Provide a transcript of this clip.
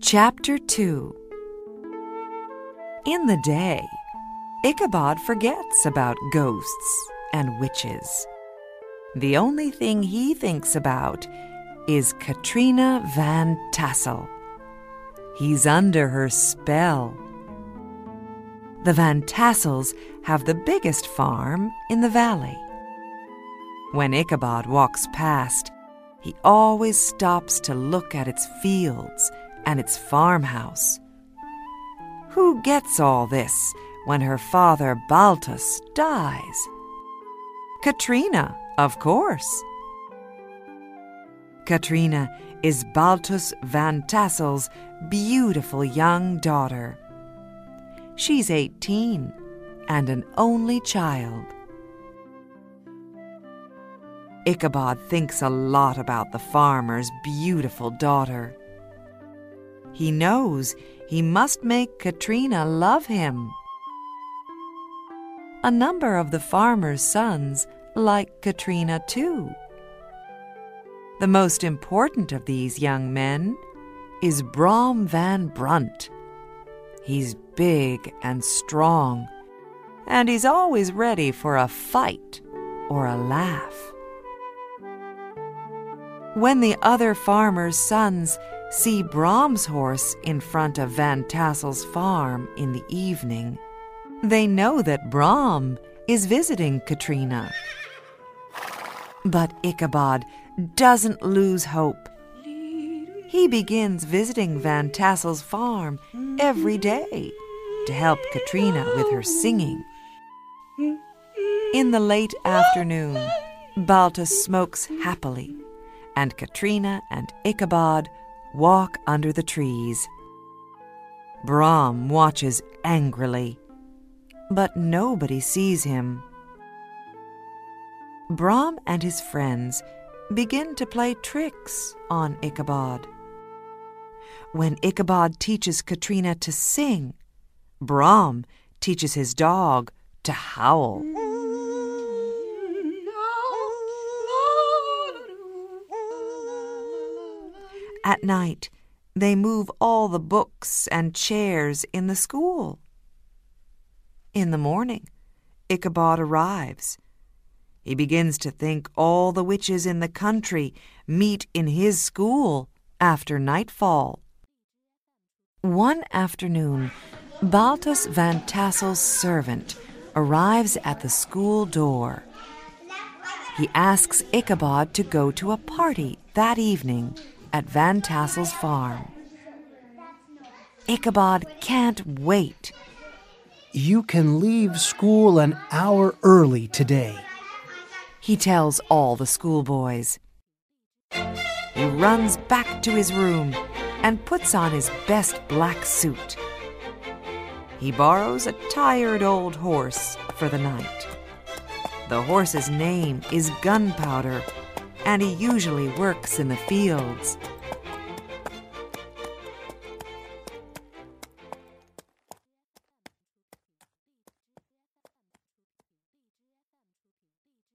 Chapter 2 In the day, Ichabod forgets about ghosts and witches. The only thing he thinks about is Katrina Van Tassel. He's under her spell. The Van Tassels have the biggest farm in the valley. When Ichabod walks past, he always stops to look at its fields and its farmhouse. Who gets all this when her father Baltus dies? Katrina, of course. Katrina is Baltus Van Tassel's beautiful young daughter. She's 18 and an only child. Ichabod thinks a lot about the farmer's beautiful daughter. He knows he must make Katrina love him. A number of the farmer's sons like Katrina too. The most important of these young men is Brom Van Brunt. He's big and strong, and he's always ready for a fight or a laugh. When the other farmers' sons see Brom's horse in front of Van Tassel's farm in the evening, they know that Brom is visiting Katrina. But Ichabod doesn't lose hope. He begins visiting Van Tassel's farm every day to help Katrina with her singing. In the late afternoon, Baltus smokes happily and Katrina and Ichabod walk under the trees. Brom watches angrily, but nobody sees him. Brom and his friends begin to play tricks on Ichabod. When Ichabod teaches Katrina to sing, Brom teaches his dog to howl. At night, they move all the books and chairs in the school. In the morning, Ichabod arrives. He begins to think all the witches in the country meet in his school after nightfall. One afternoon, Baltus Van Tassel's servant arrives at the school door. He asks Ichabod to go to a party that evening at Van Tassel's farm. Ichabod can't wait. You can leave school an hour early today, he tells all the schoolboys. He runs back to his room and puts on his best black suit. He borrows a tired old horse for the night. The horse's name is Gunpowder and he usually works in the fields.